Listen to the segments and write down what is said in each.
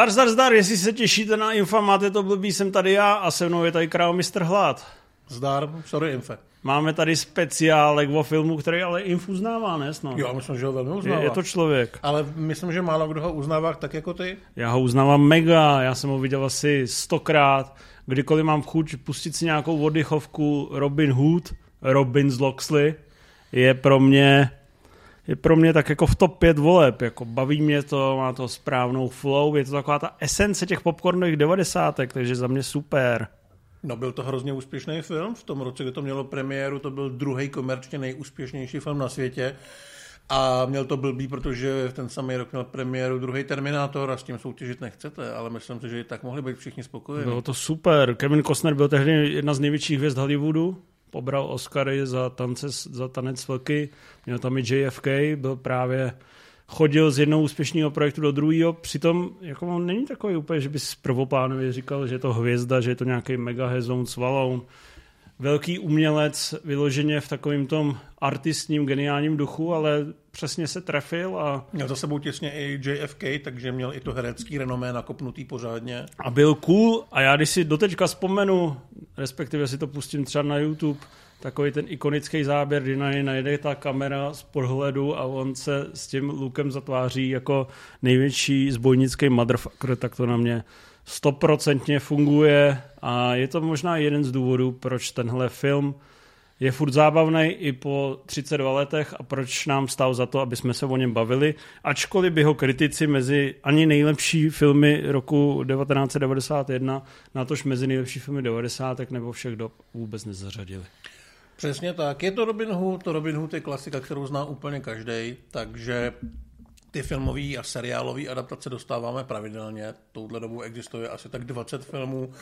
Zdar, zdar, zdar, jestli se těšíte na Infa, máte to blbý, jsem tady já a se mnou je tady král Mr. Hlad. Zdar, sorry Infe. Máme tady speciálek o filmu, který ale Inf uznává, ne snad? Jo, myslím, že ho velmi uznává. Je, je to člověk. Ale myslím, že málo kdo ho uznává tak jako ty. Já ho uznávám mega, já jsem ho viděl asi stokrát. Kdykoliv mám chuť pustit si nějakou oddychovku Robin Hood, Robin z Loxley, je pro mě je pro mě tak jako v top 5 voleb, jako baví mě to, má to správnou flow, je to taková ta esence těch popcornových devadesátek, takže za mě super. No byl to hrozně úspěšný film, v tom roce, kdy to mělo premiéru, to byl druhý komerčně nejúspěšnější film na světě. A měl to blbý, protože v ten samý rok měl premiéru druhý Terminátor a s tím soutěžit nechcete, ale myslím si, že i tak mohli být všichni spokojení. Bylo to super. Kevin Costner byl tehdy jedna z největších hvězd Hollywoodu, pobral Oscary za, tance, za tanec vlky, měl tam i JFK, byl právě chodil z jednoho úspěšného projektu do druhého, přitom jako on není takový úplně, že by si prvoplánově říkal, že je to hvězda, že je to nějaký mega hezoun, svaloun. Velký umělec vyloženě v takovém tom artistním, geniálním duchu, ale přesně se trefil a... Měl za sebou těsně i JFK, takže měl i to herecký renomé nakopnutý pořádně. A byl cool a já když si doteďka vzpomenu, respektive si to pustím třeba na YouTube, takový ten ikonický záběr, kdy na něj najde ta kamera z podhledu a on se s tím lukem zatváří jako největší zbojnický motherfucker, tak to na mě stoprocentně funguje a je to možná jeden z důvodů, proč tenhle film je furt zábavný i po 32 letech a proč nám stál za to, aby jsme se o něm bavili, ačkoliv by ho kritici mezi ani nejlepší filmy roku 1991, natož mezi nejlepší filmy 90. nebo všech dob vůbec nezařadili. Přesně tak. Je to Robin Hood, to Robin Hood je klasika, kterou zná úplně každý, takže ty filmové a seriálové adaptace dostáváme pravidelně. Touhle dobu existuje asi tak 20 filmů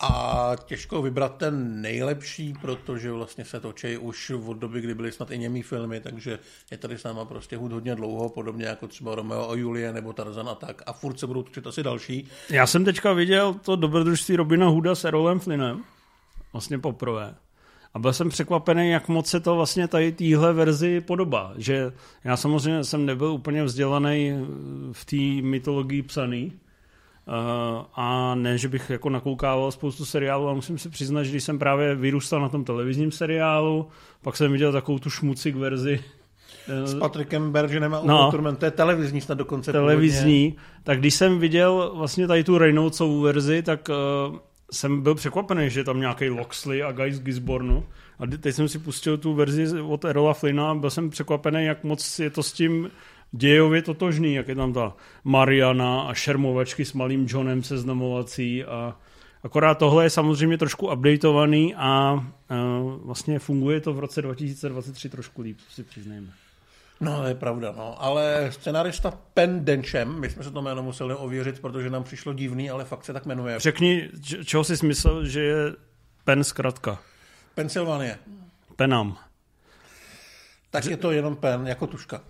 a těžko vybrat ten nejlepší, protože vlastně se točí už od doby, kdy byly snad i němý filmy, takže je tady s náma prostě hud hodně dlouho, podobně jako třeba Romeo a Julie nebo Tarzan a tak. A furt se budou točit asi další. Já jsem teďka viděl to dobrodružství Robina Huda s Erolem Flynnem, vlastně poprvé. A byl jsem překvapený, jak moc se to vlastně tady téhle verzi podobá. Že já samozřejmě jsem nebyl úplně vzdělaný v té mytologii psaný, Uh, a ne, že bych jako nakoukával spoustu seriálů, ale musím si přiznat, že když jsem právě vyrůstal na tom televizním seriálu, pak jsem viděl takovou tu šmucik verzi. S Patrikem Bergenem a no, to je televizní snad dokonce. Televizní, původně. tak když jsem viděl vlastně tady tu Reynoldsovou verzi, tak uh, jsem byl překvapený, že tam nějaký Loxley a Guy z Gisbornu. A teď jsem si pustil tu verzi od Erola Flynna a byl jsem překvapený, jak moc je to s tím dějově totožný, jak je tam ta Mariana a šermovačky s malým Johnem seznamovací a akorát tohle je samozřejmě trošku updateovaný a uh, vlastně funguje to v roce 2023 trošku líp, si přiznejme. No, to je pravda, no. Ale scenarista Pen Denchem, my jsme se to jméno museli ověřit, protože nám přišlo divný, ale fakt se tak jmenuje. Řekni, čeho jsi myslel, že je Pen zkratka? Pensylvánie. Penam. Tak je to jenom pen, jako tuška.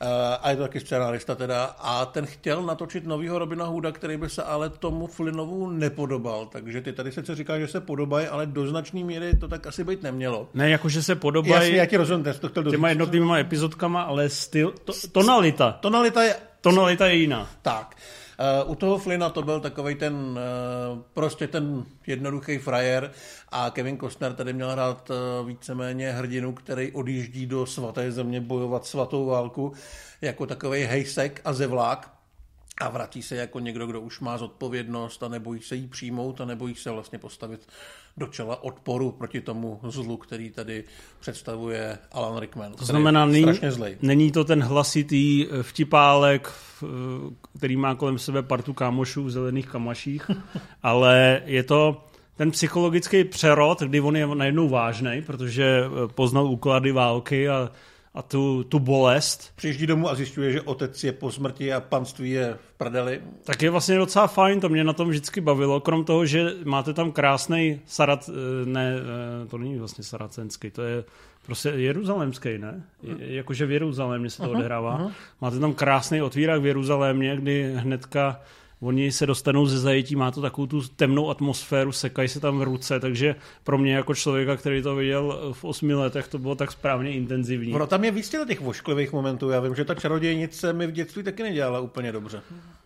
Uh, a je to taky scenárista teda. A ten chtěl natočit novýho Robina Hooda, který by se ale tomu Flynnovu nepodobal. Takže ty tady se říká, že se podobají, ale do značné míry to tak asi být nemělo. Ne, jakože se podobají. Jasně, já ti rozumím, to chtěl Těma jednotlivýma epizodkama, ale styl, to, tonalita. Tonalita je... Tonalita je jiná. Tak. Uh, u toho Flina to byl takový ten, uh, prostě ten jednoduchý frajer a Kevin Costner tady měl hrát uh, víceméně hrdinu, který odjíždí do svaté země bojovat svatou válku jako takový hejsek a zevlák a vrací se jako někdo, kdo už má zodpovědnost a nebojí se jí přijmout a nebojí se vlastně postavit do čela odporu proti tomu zlu, který tady představuje Alan Rickman. To znamená, není, není to ten hlasitý eh, vtipálek, eh, který má kolem sebe partu kámošů v zelených kamaších, ale je to ten psychologický přerod, kdy on je najednou vážný, protože eh, poznal úklady války a a tu, tu bolest. Přijíždí domů a zjišťuje, že otec je po smrti a panství je v prdeli. Tak je vlastně docela fajn, to mě na tom vždycky bavilo, krom toho, že máte tam krásný sarat, eh, ne, eh, to není vlastně saracenský, to je prostě jeruzalémský, ne? Je, hm. jakože v Jeruzalémě se to uh-huh, odehrává. Uh-huh. Máte tam krásný otvírák v Jeruzalémě, kdy hnedka oni se dostanou ze zajetí, má to takovou tu temnou atmosféru, sekají se tam v ruce, takže pro mě jako člověka, který to viděl v osmi letech, to bylo tak správně intenzivní. Ono tam je víc těch vošklivých momentů, já vím, že ta čarodějnice mi v dětství taky nedělala úplně dobře.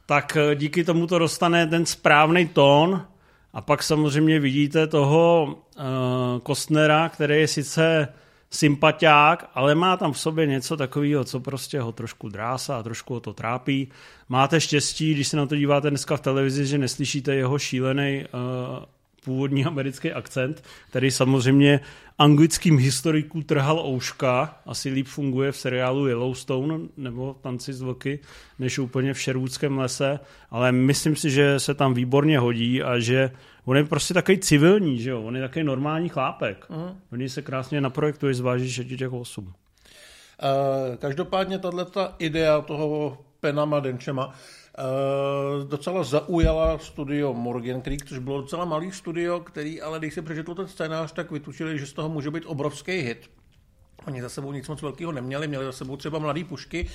tak eh, díky tomu to dostane ten správný tón a pak samozřejmě vidíte toho uh, Kostnera, který je sice sympatiák, ale má tam v sobě něco takového, co prostě ho trošku drásá a trošku ho to trápí. Máte štěstí, když se na to díváte dneska v televizi, že neslyšíte jeho šílený uh, původní americký akcent, který samozřejmě anglickým historiků trhal ouška, asi líp funguje v seriálu Yellowstone nebo Tanci z vlky, než úplně v Sherwoodském lese, ale myslím si, že se tam výborně hodí a že on je prostě takový civilní, že jo? on je takový normální chlápek. Uh-huh. Oni se krásně naprojektuje, zváží, že těch osm. Uh, každopádně tato idea toho Penama Denčema Uh, docela zaujala studio Morgan Creek, což bylo docela malý studio, který ale když si přečetl ten scénář, tak vytučili, že z toho může být obrovský hit. Oni za sebou nic moc velkého neměli, měli za sebou třeba mladý pušky,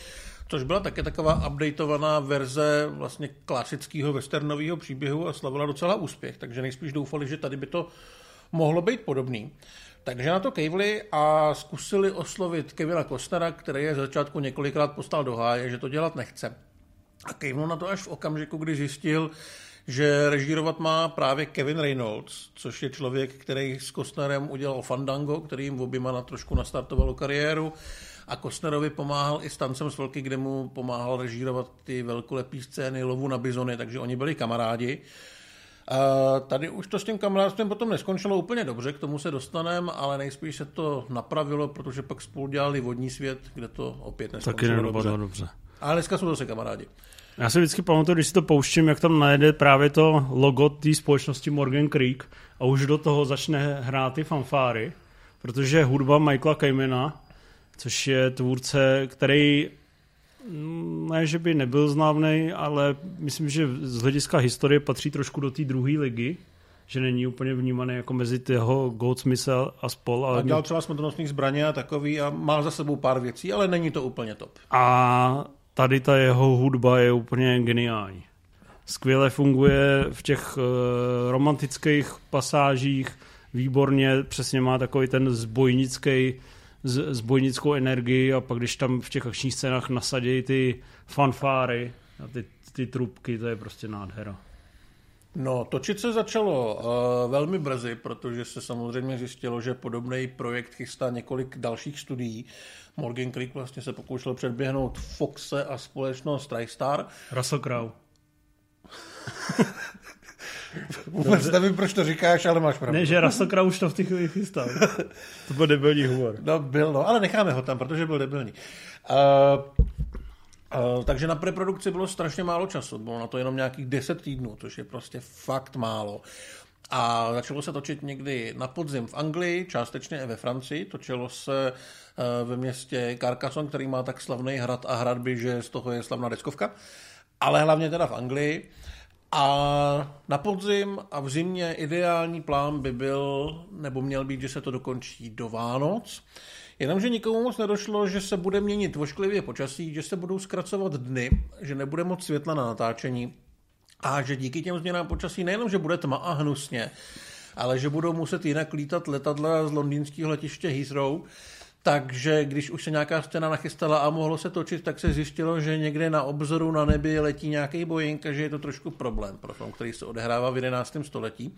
což byla také taková updateovaná verze vlastně klasického westernového příběhu a slavila docela úspěch, takže nejspíš doufali, že tady by to mohlo být podobný. Takže na to kejvli a zkusili oslovit Kevina Kostnera, který je z začátku několikrát postal do háje, že to dělat nechce. A kejvnul na to až v okamžiku, kdy zjistil, že režírovat má právě Kevin Reynolds, což je člověk, který s Kostnerem udělal Fandango, který jim oběma na trošku nastartovalo kariéru a Kostnerovi pomáhal i s tancem s velky, kde mu pomáhal režírovat ty velkolepý scény lovu na bizony, takže oni byli kamarádi. A tady už to s tím kamarádstvím potom neskončilo úplně dobře, k tomu se dostaneme, ale nejspíš se to napravilo, protože pak spolu dělali vodní svět, kde to opět neskončilo Taky dobře. dobře. Ale dneska jsou zase kamarádi. Já si vždycky pamatuju, když si to pouštím, jak tam najde právě to logo té společnosti Morgan Creek a už do toho začne hrát ty fanfáry, protože hudba Michaela Kaymana, což je tvůrce, který mm, ne, že by nebyl známý, ale myslím, že z hlediska historie patří trošku do té druhé ligy, že není úplně vnímaný jako mezi jeho Goldsmith a spol. Ale a dělal třeba smrtonosných zbraně a takový a má za sebou pár věcí, ale není to úplně top. A tady ta jeho hudba je úplně geniální. Skvěle funguje v těch uh, romantických pasážích, výborně, přesně má takový ten zbojnický, z, zbojnickou energii a pak když tam v těch akčních scénách nasadějí ty fanfáry a ty, ty trubky, to je prostě nádhera. No, točit se začalo uh, velmi brzy, protože se samozřejmě zjistilo, že podobný projekt chystá několik dalších studií. Morgan Creek vlastně se pokoušel předběhnout Foxe a společnost TriStar. Russell Crowe. Vůbec Dobře. nevím, proč to říkáš, ale máš pravdu. Ne, že Russell Crowe už to v těch chvíli chystal. to byl debilní humor. No, byl, no, ale necháme ho tam, protože byl debilní. Uh, Uh, takže na preprodukci bylo strašně málo času, bylo na to jenom nějakých 10 týdnů, což je prostě fakt málo. A začalo se točit někdy na podzim v Anglii, částečně i ve Francii. Točilo se uh, ve městě Carcassonne, který má tak slavný hrad a hradby, že z toho je slavná deskovka. Ale hlavně teda v Anglii. A na podzim a v zimě ideální plán by byl, nebo měl být, že se to dokončí do Vánoc. Jenomže nikomu moc nedošlo, že se bude měnit vošklivě počasí, že se budou zkracovat dny, že nebude moc světla na natáčení a že díky těm změnám počasí nejenom, že bude tma a hnusně, ale že budou muset jinak lítat letadla z londýnského letiště Heathrow, takže když už se nějaká scéna nachystala a mohlo se točit, tak se zjistilo, že někde na obzoru na nebi letí nějaký Boeing a že je to trošku problém pro film, který se odehrává v 11. století.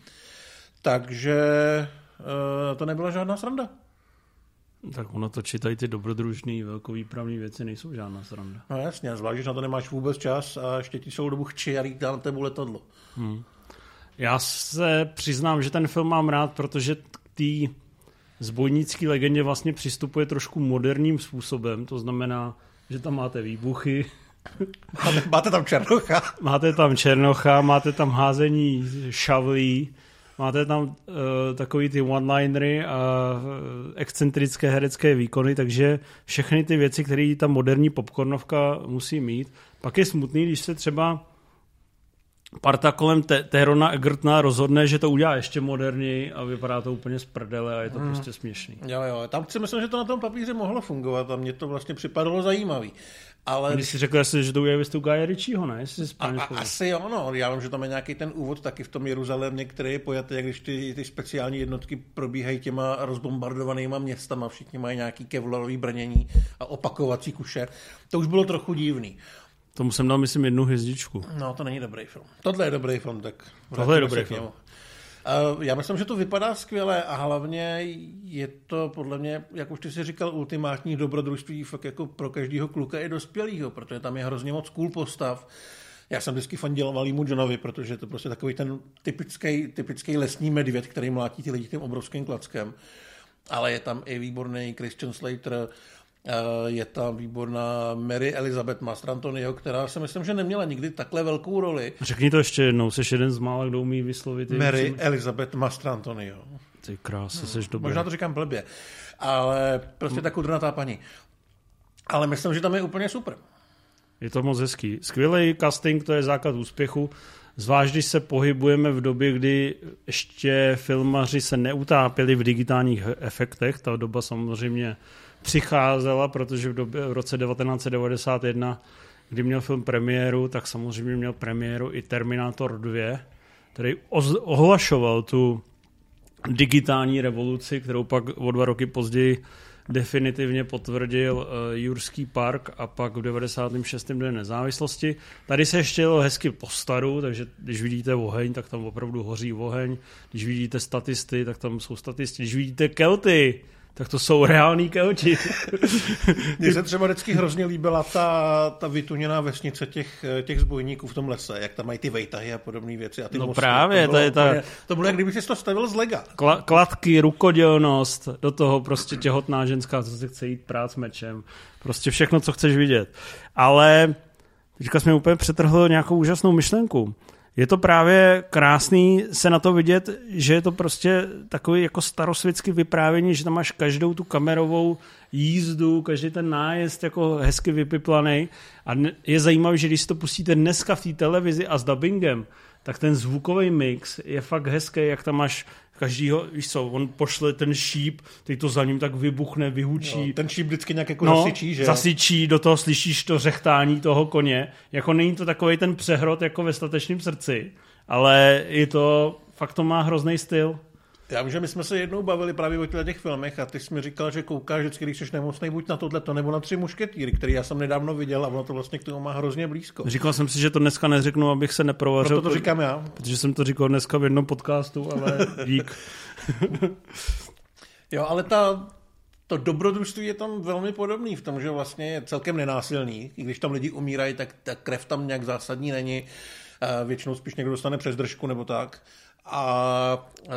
Takže eh, to nebyla žádná sranda. Tak ono to čítají ty dobrodružný, velkovýpravný věci, nejsou žádná sranda. No jasně, zvlášť, že na to nemáš vůbec čas a ještě ti celou dobu chči a lítá na tebu letadlo. Hmm. Já se přiznám, že ten film mám rád, protože k té zbojnické legendě vlastně přistupuje trošku moderním způsobem, to znamená, že tam máte výbuchy. Máte, máte tam černocha. Máte tam černocha, máte tam házení šavlí, Máte tam uh, takový ty one-linery a uh, excentrické herecké výkony, takže všechny ty věci, které ta moderní popcornovka musí mít. Pak je smutný, když se třeba parta kolem te- Terona Egertna rozhodne, že to udělá ještě moderněji a vypadá to úplně z prdele a je to hmm. prostě směšný. Jo, jo, tam si myslím, že to na tom papíře mohlo fungovat a mně to vlastně připadalo zajímavý. Ale... Když jsi řekl, že to je věstu Gaja Ritchieho, ne? a, a, asi jo, no. Já vím, že tam je nějaký ten úvod taky v tom Jeruzalémě, který je pojatý, jak když ty, ty speciální jednotky probíhají těma rozbombardovanýma městama, všichni mají nějaký kevlarový brnění a opakovací kuše. To už bylo trochu divný. Tomu jsem dal, myslím, jednu hvězdičku. No, to není dobrý film. Tohle je dobrý film, tak... Tohle je dobrý film. Uh, já myslím, že to vypadá skvěle a hlavně je to podle mě, jak už ty si říkal, ultimátní dobrodružství fakt jako pro každého kluka i dospělého, protože tam je hrozně moc cool postav. Já jsem vždycky fandil malýmu Johnovi, protože je to prostě takový ten typický, typický lesní medvěd, který mlátí ty lidi tím obrovským klackem. Ale je tam i výborný Christian Slater, Eh, je tam výborná Mary Elizabeth Mastrantonio, která si myslím, že neměla nikdy takhle velkou roli. Řekni to ještě jednou, jsi jeden z mála, kdo umí vyslovit. Mary musím... Elizabeth Mastrantonio. Ty krása, hmm. seš dobrý. Možná to říkám blbě, ale prostě ta kudrnatá paní. Ale myslím, že tam je úplně super. Je to moc hezký. Skvělý casting, to je základ úspěchu. Zvlášť, když se pohybujeme v době, kdy ještě filmaři se neutápěli v digitálních efektech. Ta doba samozřejmě přicházela, protože v, době, v roce 1991, kdy měl film premiéru, tak samozřejmě měl premiéru i Terminator 2, který ohlašoval tu digitální revoluci, kterou pak o dva roky později definitivně potvrdil uh, Jurský park a pak v 96. den nezávislosti. Tady se ještě jelo hezky po staru, takže když vidíte oheň, tak tam opravdu hoří oheň. Když vidíte statisty, tak tam jsou statisty. Když vidíte kelty, tak to jsou reální kelti. Mně se třeba vždycky hrozně líbila ta, ta vytuněná vesnice těch, těch zbojníků v tom lese, jak tam mají ty vejtahy a podobné věci. A ty no mosty. právě, to, bylo, to je ta... To bylo, jak kdyby si to stavil z lega. Kla, kladky, rukodělnost, do toho prostě těhotná ženská, co se chce jít prát s mečem. Prostě všechno, co chceš vidět. Ale teďka jsme úplně přetrhl nějakou úžasnou myšlenku je to právě krásný se na to vidět, že je to prostě takový jako starosvětský vyprávění, že tam máš každou tu kamerovou jízdu, každý ten nájezd jako hezky vypiplaný. A je zajímavé, že když si to pustíte dneska v té televizi a s dubbingem, tak ten zvukový mix je fakt hezký, jak tam máš každýho, víš co, on pošle ten šíp, teď to za ním tak vybuchne, vyhučí. Jo, ten šíp vždycky nějak jako no, zasyčí, že zasyčí, do toho slyšíš to řechtání toho koně. Jako není to takový ten přehrot jako ve statečném srdci, ale je to, fakt to má hrozný styl. Já vím, že my jsme se jednou bavili právě o těch filmech a ty jsi mi říkal, že koukáš vždycky, když jsi nemocný, buď na tohle, to nebo na tři mušketýry, který já jsem nedávno viděl a ono to vlastně k tomu má hrozně blízko. Říkal jsem si, že to dneska neřeknu, abych se neprovařil. Proto to říkám já. Protože jsem to říkal dneska v jednom podcastu, ale dík. jo, ale ta, to dobrodružství je tam velmi podobný v tom, že vlastně je celkem nenásilný. I když tam lidi umírají, tak ta krev tam nějak zásadní není. Většinou spíš někdo dostane přes držku nebo tak a e,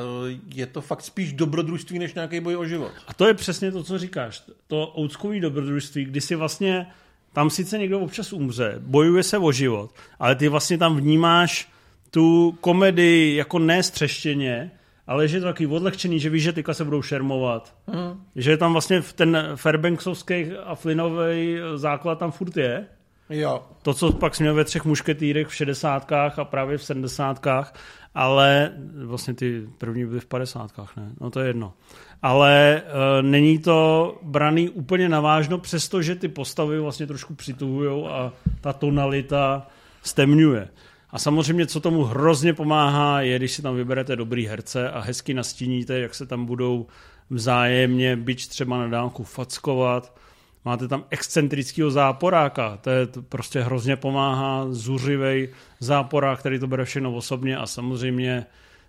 je to fakt spíš dobrodružství než nějaký boj o život. A to je přesně to, co říkáš. To oudskový dobrodružství, kdy si vlastně tam sice někdo občas umře, bojuje se o život, ale ty vlastně tam vnímáš tu komedii jako ne střeštěně, ale že je to takový odlehčený, že víš, že tyka se budou šermovat. Hmm. Že tam vlastně ten Fairbanksovský a Flynnový základ tam furt je. Jo. To, co pak jsme ve třech mušketýrech v šedesátkách a právě v sedmdesátkách, ale vlastně ty první byly v padesátkách, ne? No to je jedno. Ale e, není to braný úplně navážno, přestože ty postavy vlastně trošku přituhují a ta tonalita stemňuje. A samozřejmě, co tomu hrozně pomáhá, je, když si tam vyberete dobrý herce a hezky nastíníte, jak se tam budou vzájemně, byť třeba na dálku fackovat, Máte tam excentrického záporáka, to, je, to prostě hrozně pomáhá, zuřivej záporák, který to bere všechno osobně a samozřejmě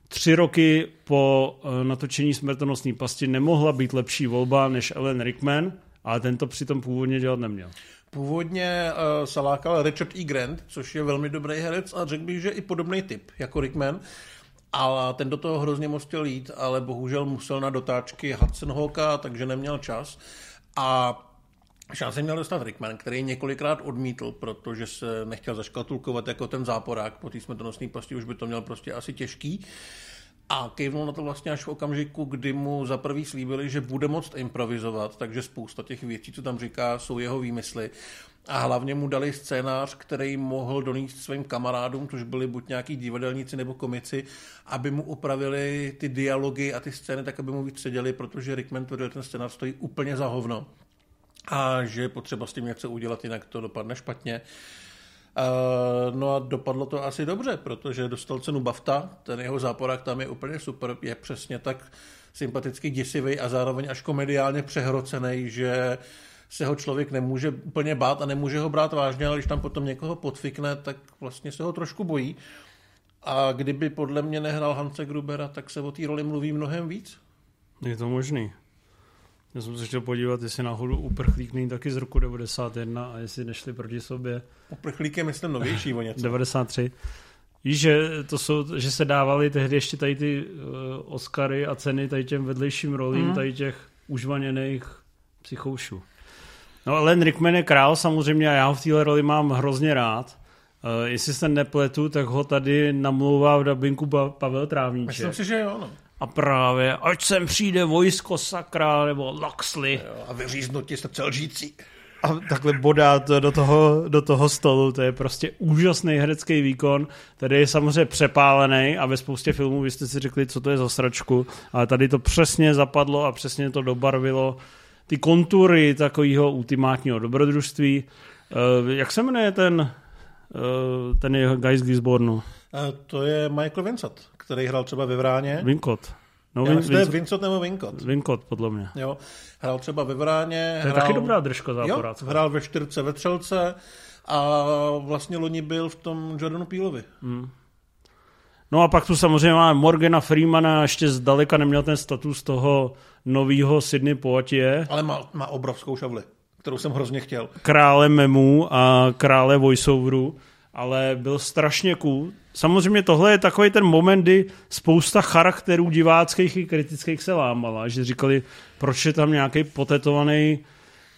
tři roky po eh, natočení smrtonosné pasti nemohla být lepší volba než Ellen Rickman, ale ten to přitom původně dělat neměl. Původně uh, se lákal Richard E. Grant, což je velmi dobrý herec a řekl bych, že i podobný typ jako Rickman. A ten do toho hrozně moc chtěl jít, ale bohužel musel na dotáčky Hudson Hawka, takže neměl čas. A Šanci měl dostat Rickman, který několikrát odmítl, protože se nechtěl zaškatulkovat jako ten záporák po té smrtonosné pasti, už by to měl prostě asi těžký. A kejvnul na to vlastně až v okamžiku, kdy mu za prvý slíbili, že bude moct improvizovat, takže spousta těch věcí, co tam říká, jsou jeho výmysly. A hlavně mu dali scénář, který mohl donést svým kamarádům, což byli buď nějaký divadelníci nebo komici, aby mu upravili ty dialogy a ty scény tak, aby mu víc seděli, protože Rickman tvrdil, ten scénář stojí úplně za hovno a že je potřeba s tím něco udělat, jinak to dopadne špatně. No a dopadlo to asi dobře, protože dostal cenu BAFTA, ten jeho záporák tam je úplně super, je přesně tak sympaticky děsivý a zároveň až komediálně přehrocený, že se ho člověk nemůže úplně bát a nemůže ho brát vážně, ale když tam potom někoho podfikne, tak vlastně se ho trošku bojí. A kdyby podle mě nehrál Hanse Grubera, tak se o té roli mluví mnohem víc. Je to možný. Já jsem se chtěl podívat, jestli náhodou uprchlík není taky z roku 91 a jestli nešli proti sobě. Uprchlík je myslím novější o něco. 93. Víš, že, to jsou, že se dávali tehdy ještě tady ty uh, Oscary a ceny tady těm vedlejším rolím, mm. tady těch užvaněných psychoušů. No Len Rickman je král samozřejmě a já ho v téhle roli mám hrozně rád. Uh, jestli se nepletu, tak ho tady namlouvá v dabinku Pavel Trávníček. Myslím si, že jo. No. A právě, ať sem přijde vojsko sakra, nebo Luxley. Jo, a vyříznutí srdce lžící. A takhle bodá to do toho, do toho stolu, to je prostě úžasný herecký výkon, který je samozřejmě přepálený a ve spoustě filmů vy jste si řekli, co to je za sračku, ale tady to přesně zapadlo a přesně to dobarvilo ty kontury takového ultimátního dobrodružství. Uh, jak se jmenuje ten, uh, ten jeho guy z Gisbornu? Uh, to je Michael Vincent, který hrál třeba ve Vráně. Vincott. No, Já myslím, Vincent, Vincent nebo Vincott. Vincott, podle mě. Jo, hrál třeba ve Vráně. To je hrál, taky dobrá držka za hrál ve čtyřce ve Třelce a vlastně loni byl v tom Jordanu Peelovi. Hmm. No a pak tu samozřejmě máme Morgana Freemana, ještě zdaleka neměl ten status toho nového Sydney Poitier. Ale má, má obrovskou šavli, kterou jsem hrozně chtěl. Krále memů a krále voiceoveru, ale byl strašně cool. Samozřejmě tohle je takový ten moment, kdy spousta charakterů diváckých i kritických se lámala, že říkali, proč je tam nějaký potetovaný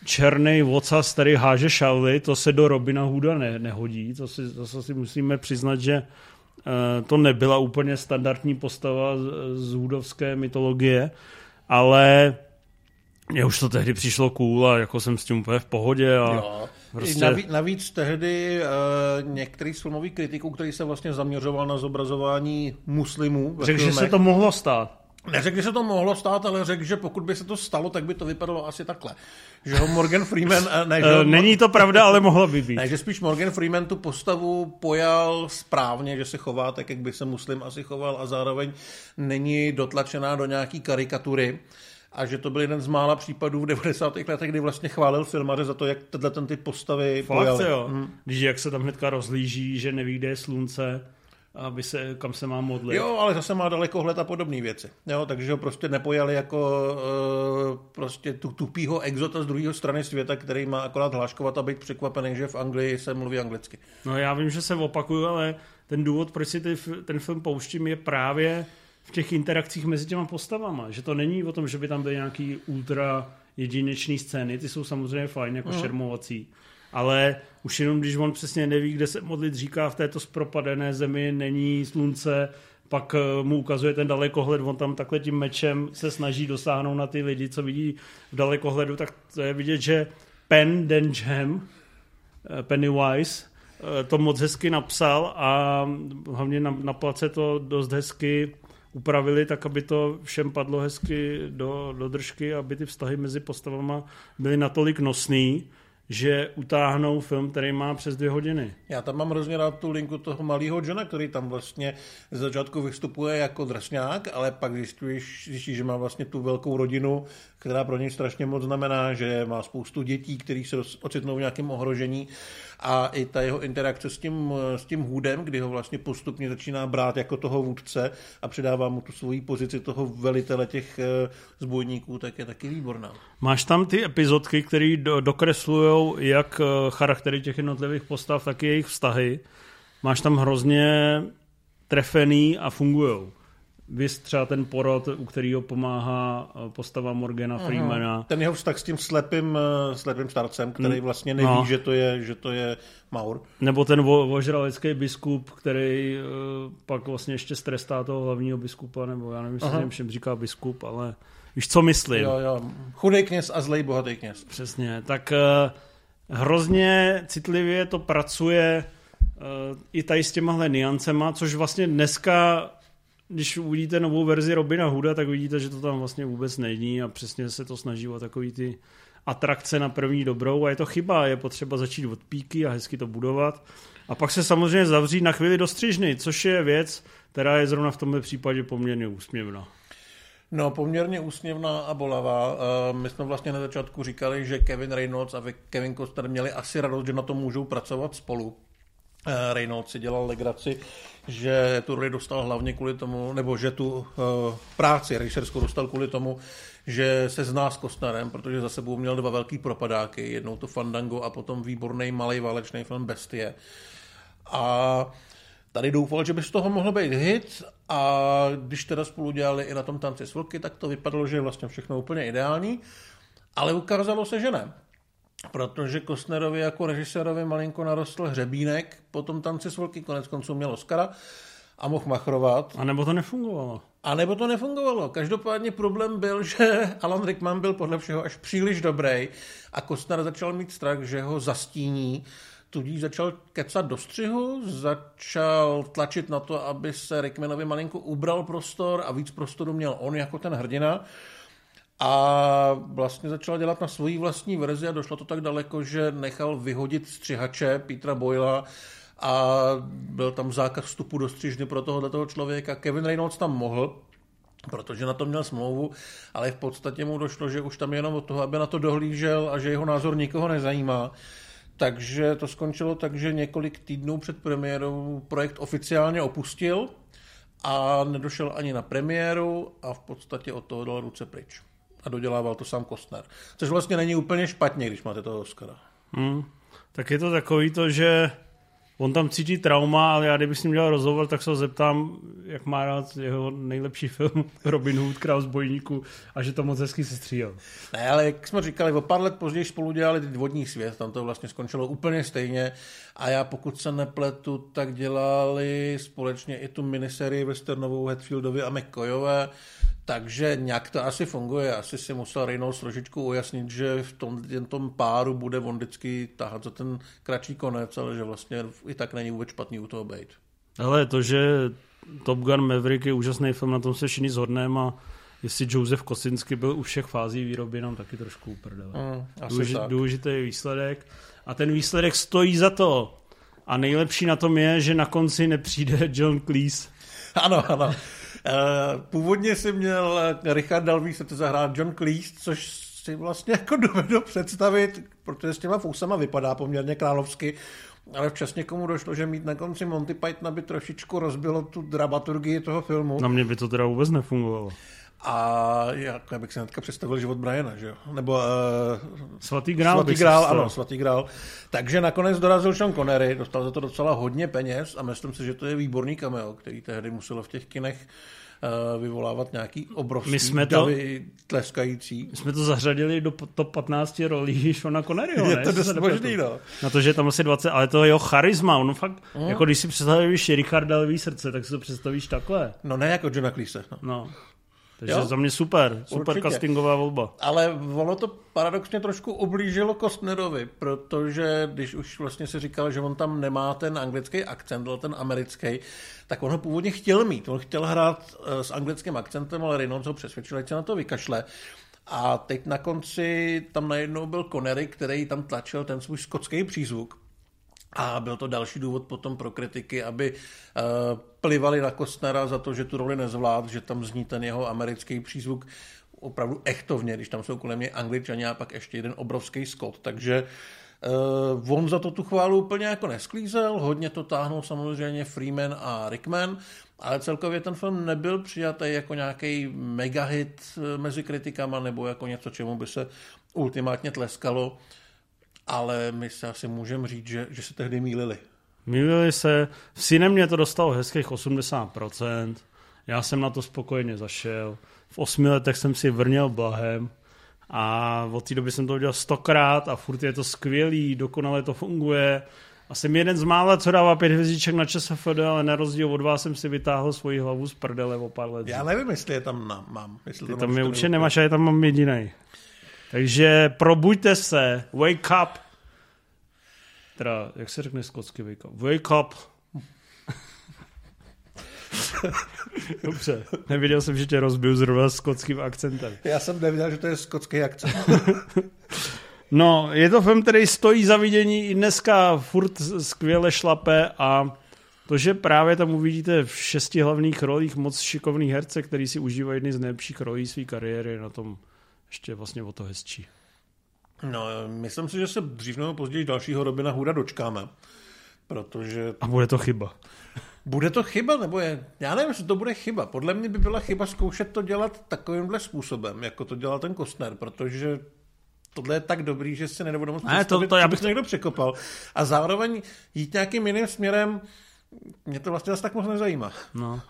černý vocas, který háže šavly, to se do Robina Hooda ne, nehodí, to si, to si musíme přiznat, že uh, to nebyla úplně standardní postava z, z hudovské mytologie, ale mně už to tehdy přišlo cool a jako jsem s tím úplně v pohodě. A jo. Prostě... Navíc, navíc tehdy uh, některý z filmových kritiků, který se vlastně zaměřoval na zobrazování muslimů Řekl, že se to mohlo stát. Neřekl, že se to mohlo stát, ale řekl, že pokud by se to stalo, tak by to vypadalo asi takhle. Že ho Morgan Freeman... Eh, ne, že uh, Není to pravda, ale mohlo by být. Ne, že spíš Morgan Freeman tu postavu pojal správně, že se chová tak, jak by se muslim asi choval a zároveň není dotlačená do nějaký karikatury a že to byl jeden z mála případů v 90. letech, kdy vlastně chválil filmaře za to, jak tenhle ten typ postavy Fakt, pojali. jo. Hmm. Když jak se tam hnedka rozlíží, že neví, kde je slunce, aby se, kam se má modlit. Jo, ale zase má dalekohled a podobné věci. Jo, takže ho prostě nepojali jako uh, prostě tu tupýho exota z druhé strany světa, který má akorát hláškovat a být překvapený, že v Anglii se mluví anglicky. No já vím, že se opakuju, ale ten důvod, proč si ty, ten film pouštím, je právě v těch interakcích mezi těma postavama. Že to není o tom, že by tam byly nějaký ultra jedinečný scény, ty jsou samozřejmě fajn, jako mm. šermovací. Ale už jenom, když on přesně neví, kde se modlit, říká v této spropadené zemi není slunce, pak eh, mu ukazuje ten dalekohled, on tam takhle tím mečem se snaží dosáhnout na ty lidi, co vidí v dalekohledu, tak to je vidět, že Pen Denham, eh, Pennywise, eh, to moc hezky napsal a hlavně na, na place to dost hezky upravili tak, aby to všem padlo hezky do, do držky, aby ty vztahy mezi postavama byly natolik nosný, že utáhnou film, který má přes dvě hodiny. Já tam mám hrozně rád tu linku toho malého Johna, který tam vlastně z začátku vystupuje jako drsňák, ale pak zjistíš, zjistíš, že má vlastně tu velkou rodinu, která pro něj strašně moc znamená, že má spoustu dětí, který se ocitnou v nějakém ohrožení a i ta jeho interakce s tím, s tím hůdem, kdy ho vlastně postupně začíná brát jako toho vůdce a předává mu tu svoji pozici toho velitele těch eh, zbojníků, tak je taky výborná. Máš tam ty epizodky, které do, dokreslují jak eh, charaktery těch jednotlivých postav, tak i jejich vztahy. Máš tam hrozně trefený a fungují. Vys třeba ten porod, u kterého pomáhá eh, postava Morgana Aha. Freemana. Ten jeho vztah s tím slepým, eh, slepým starcem, který mm. vlastně neví, no. že, to je, že to je Maur. Nebo ten vo, vožralecký biskup, který uh, pak vlastně ještě strestá toho hlavního biskupa, nebo já nevím, jestli všem říká biskup, ale víš, co myslím. Jo, jo. Chudý kněz a zlej bohatý kněz. Přesně. Tak uh, hrozně citlivě to pracuje uh, i tady s těmahle niancema, což vlastně dneska když uvidíte novou verzi Robina Hooda, tak vidíte, že to tam vlastně vůbec není a přesně se to snaží o takový ty atrakce na první dobrou a je to chyba, je potřeba začít od píky a hezky to budovat. A pak se samozřejmě zavřít na chvíli do střižny, což je věc, která je zrovna v tomhle případě poměrně úsměvná. No, poměrně úsměvná a bolavá. Eh, my jsme vlastně na začátku říkali, že Kevin Reynolds a Kevin Costner měli asi radost, že na tom můžou pracovat spolu. Eh, Reynolds si dělal legraci, že tu roli dostal hlavně kvůli tomu, nebo že tu uh, práci režisérskou dostal kvůli tomu, že se zná s Kostnerem, protože za sebou měl dva velký propadáky, jednou to Fandango a potom výborný malý válečný film Bestie. A tady doufal, že by z toho mohl být hit a když teda spolu dělali i na tom tanci s vlky, tak to vypadalo, že je vlastně všechno úplně ideální, ale ukázalo se, že ne. Protože Kostnerovi jako režisérovi malinko narostl hřebínek, potom tanci s vlky, konec konců měl Oscara a mohl machrovat. A nebo to nefungovalo. A nebo to nefungovalo. Každopádně problém byl, že Alan Rickman byl podle všeho až příliš dobrý a Kostner začal mít strach, že ho zastíní tudíž začal kecat do střihu, začal tlačit na to, aby se Rickmanovi malinko ubral prostor a víc prostoru měl on jako ten hrdina. A vlastně začal dělat na svoji vlastní verzi a došlo to tak daleko, že nechal vyhodit střihače Petra Boyla a byl tam zákaz vstupu do střižny pro tohoto toho člověka. Kevin Reynolds tam mohl, protože na to měl smlouvu, ale v podstatě mu došlo, že už tam jenom od toho, aby na to dohlížel a že jeho názor nikoho nezajímá. Takže to skončilo tak, že několik týdnů před premiérou projekt oficiálně opustil a nedošel ani na premiéru a v podstatě od toho dal ruce pryč. A dodělával to sám Kostner. Což vlastně není úplně špatně, když máte toho Oscara. Hmm. Tak je to takový to, že On tam cítí trauma, ale já kdybych s ním dělal rozhovor, tak se ho zeptám, jak má rád jeho nejlepší film Robin Hood, Král zbojníku a že to moc hezky se stříhal. Ne, ale jak jsme říkali, o pár let později spolu dělali Vodní svět, tam to vlastně skončilo úplně stejně a já pokud se nepletu, tak dělali společně i tu miniserii westernovou Hetfieldovi a McCoyové, takže nějak to asi funguje. Asi si musel Reynolds trošičku ujasnit, že v tom, jen tom páru bude on vždycky tahat za ten kratší konec, ale že vlastně i tak není vůbec špatný u toho být. Ale to, že Top Gun Maverick je úžasný film, na tom se všichni zhodneme a jestli Josef Kosinsky byl u všech fází výroby, nám taky trošku uprdele. Mm, Důleži, důležitý výsledek a ten výsledek stojí za to. A nejlepší na tom je, že na konci nepřijde John Cleese. Ano, ano. Eh, původně si měl eh, Richard Dalví se to zahrát John Cleese, což si vlastně jako dovedu představit, protože s těma fousama vypadá poměrně královsky, ale včas někomu došlo, že mít na konci Monty Python by trošičku rozbilo tu dramaturgii toho filmu. Na mě by to teda vůbec nefungovalo. A jak, já bych si hnedka představil život Briana, že jo? Nebo uh, Svatý grál. Svatý grál, ano, svatý grál. Takže nakonec dorazil Sean Connery, dostal za to docela hodně peněz a myslím si, že to je výborný cameo, který tehdy muselo v těch kinech uh, vyvolávat nějaký obrovský my jsme to, davy tleskající. My jsme to zařadili do top 15 rolí Seana Conneryho, Je to dost možný, no. Na to, že je tam asi 20, ale to je jeho charisma, on fakt, mm. jako když si představíš Richarda Levý srdce, tak si to představíš takhle. No ne jako Johna Cleese, no. no. Takže jo? za mě super, super Určitě. castingová volba. Ale ono to paradoxně trošku ublížilo Kostnerovi, protože když už vlastně si říkal, že on tam nemá ten anglický akcent, ale ten americký, tak on ho původně chtěl mít. On chtěl hrát eh, s anglickým akcentem, ale Reynolds ho přesvědčil, ať se na to vykašle. A teď na konci tam najednou byl Connery, který tam tlačil ten svůj skotský přízvuk. A byl to další důvod potom pro kritiky, aby uh, plivali na Kostnera za to, že tu roli nezvlád, že tam zní ten jeho americký přízvuk opravdu echtovně, když tam jsou kolem mě angličani a pak ještě jeden obrovský Scott. Takže uh, on za to tu chválu úplně jako nesklízel, hodně to táhnul samozřejmě Freeman a Rickman, ale celkově ten film nebyl přijatý jako nějaký megahit eh, mezi kritikama nebo jako něco, čemu by se ultimátně tleskalo ale my se asi můžeme říct, že, že se tehdy mýlili. Mýlili se, v Cinemě to dostalo hezkých 80%, já jsem na to spokojeně zašel, v osmi letech jsem si vrněl blahem a od té doby jsem to udělal stokrát a furt je to skvělý, dokonale to funguje. A jsem jeden z mála, co dává pět hvězdiček na ČSFD, ale na rozdíl od vás jsem si vytáhl svoji hlavu z prdele o pár let. Já nevím, jestli je tam na, mám. Jestli Ty tam je určitě nemáš, a je tam mám jediný. Takže probuďte se, wake up. Teda, jak se řekne skotsky wake up? Wake up. Dobře, nevěděl jsem, že tě rozbil zrovna skotským akcentem. Já jsem nevěděl, že to je skotský akcent. no, je to film, který stojí za vidění i dneska furt skvěle šlape a To, že právě tam uvidíte v šesti hlavních rolích moc šikovných herce, který si užívají jedny z nejlepších rolí své kariéry, na tom ještě vlastně o to hezčí. No, myslím si, že se dřív nebo později dalšího Robina Hooda dočkáme, protože... A bude to chyba. Bude to chyba, nebo je? Já nevím, jestli to bude chyba. Podle mě by byla chyba zkoušet to dělat takovýmhle způsobem, jako to dělal ten Kostner, protože tohle je tak dobrý, že si nebudu moc ne, to, to já bych to někdo překopal. A zároveň jít nějakým jiným směrem, mě to vlastně zase tak moc nezajímá. No.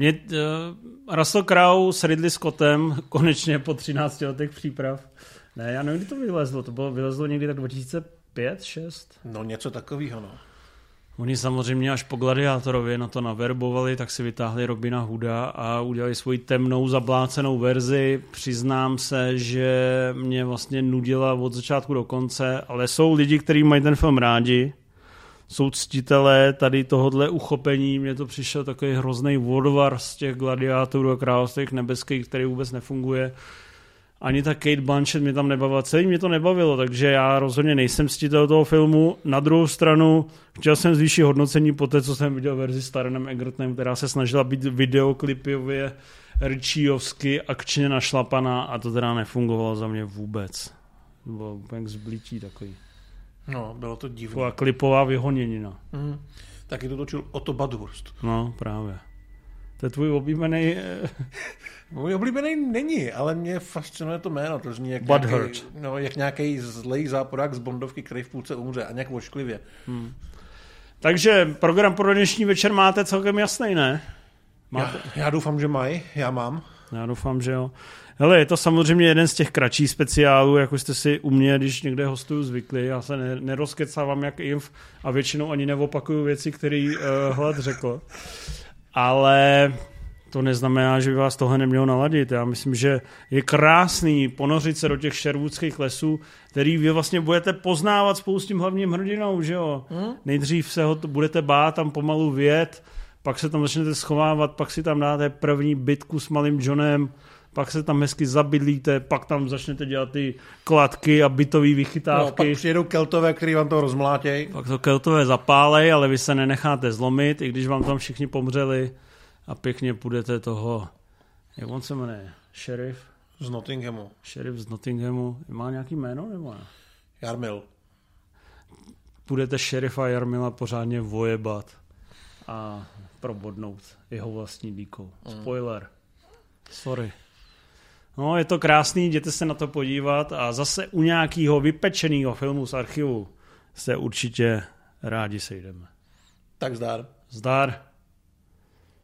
Mě uh, Russell Crowe s Ridley Scottem konečně po 13 letech příprav. Ne, já nevím, kdy to vylezlo. To bylo vylezlo někdy tak 2005, 6? No něco takového, no. Oni samozřejmě až po Gladiátorovi na to naverbovali, tak si vytáhli Robina Huda a udělali svoji temnou, zablácenou verzi. Přiznám se, že mě vlastně nudila od začátku do konce, ale jsou lidi, kteří mají ten film rádi, jsou ctitelé tady tohodle uchopení. Mně to přišel takový hrozný odvar z těch gladiátorů a království nebeských, který vůbec nefunguje ani ta Kate Blanchett mě tam nebavila. Celý mě to nebavilo, takže já rozhodně nejsem ctitel toho filmu. Na druhou stranu chtěl jsem zvýšit hodnocení po té, co jsem viděl verzi s Tarenem Egertonem, která se snažila být videoklipově Richiovsky akčně našlapaná a to teda nefungovalo za mě vůbec. To bylo úplně zblítí takový. No, bylo to divné. Taková klipová vyhoněnina. Mm. Taky to točil Otto Badhurst. No, právě. To je tvůj oblíbený... Eh, Můj oblíbený není, ale mě fascinuje to jméno. To zní jak nějaký, no, jak nějaký zlej záporák z Bondovky, který v půlce umře a nějak ošklivě. Hmm. Takže program pro dnešní večer máte celkem jasný, ne? Máte? Já, já doufám, že mají. Já mám. Já doufám, že jo. Hele, je to samozřejmě jeden z těch kratších speciálů, jako jste si u mě, když někde hostuju zvykli. Já se nerozkecávám jak Inf a většinou ani neopakuju věci, které uh, Hlad řekl ale to neznamená, že by vás tohle nemělo naladit. Já myslím, že je krásný ponořit se do těch šervudských lesů, který vy vlastně budete poznávat spolu s tím hlavním hrdinou, že jo? Hmm? Nejdřív se ho budete bát, tam pomalu vět, pak se tam začnete schovávat, pak si tam dáte první bitku s malým Johnem, pak se tam hezky zabydlíte, pak tam začnete dělat ty kladky a bytové vychytávky. No, pak přijedou keltové, který vám to rozmlátějí. Pak to keltové zapálej, ale vy se nenecháte zlomit, i když vám tam všichni pomřeli a pěkně půjdete toho, jak on se jmenuje, šerif? Z Nottinghamu. Šerif z Nottinghamu. Má nějaký jméno nebo ne? Jarmil. Půjdete šerifa Jarmila pořádně vojebat a probodnout jeho vlastní díkou. Mm. Spoiler. Sorry. No, je to krásný, jděte se na to podívat a zase u nějakého vypečeného filmu z archivu se určitě rádi sejdeme. Tak zdar. Zdar.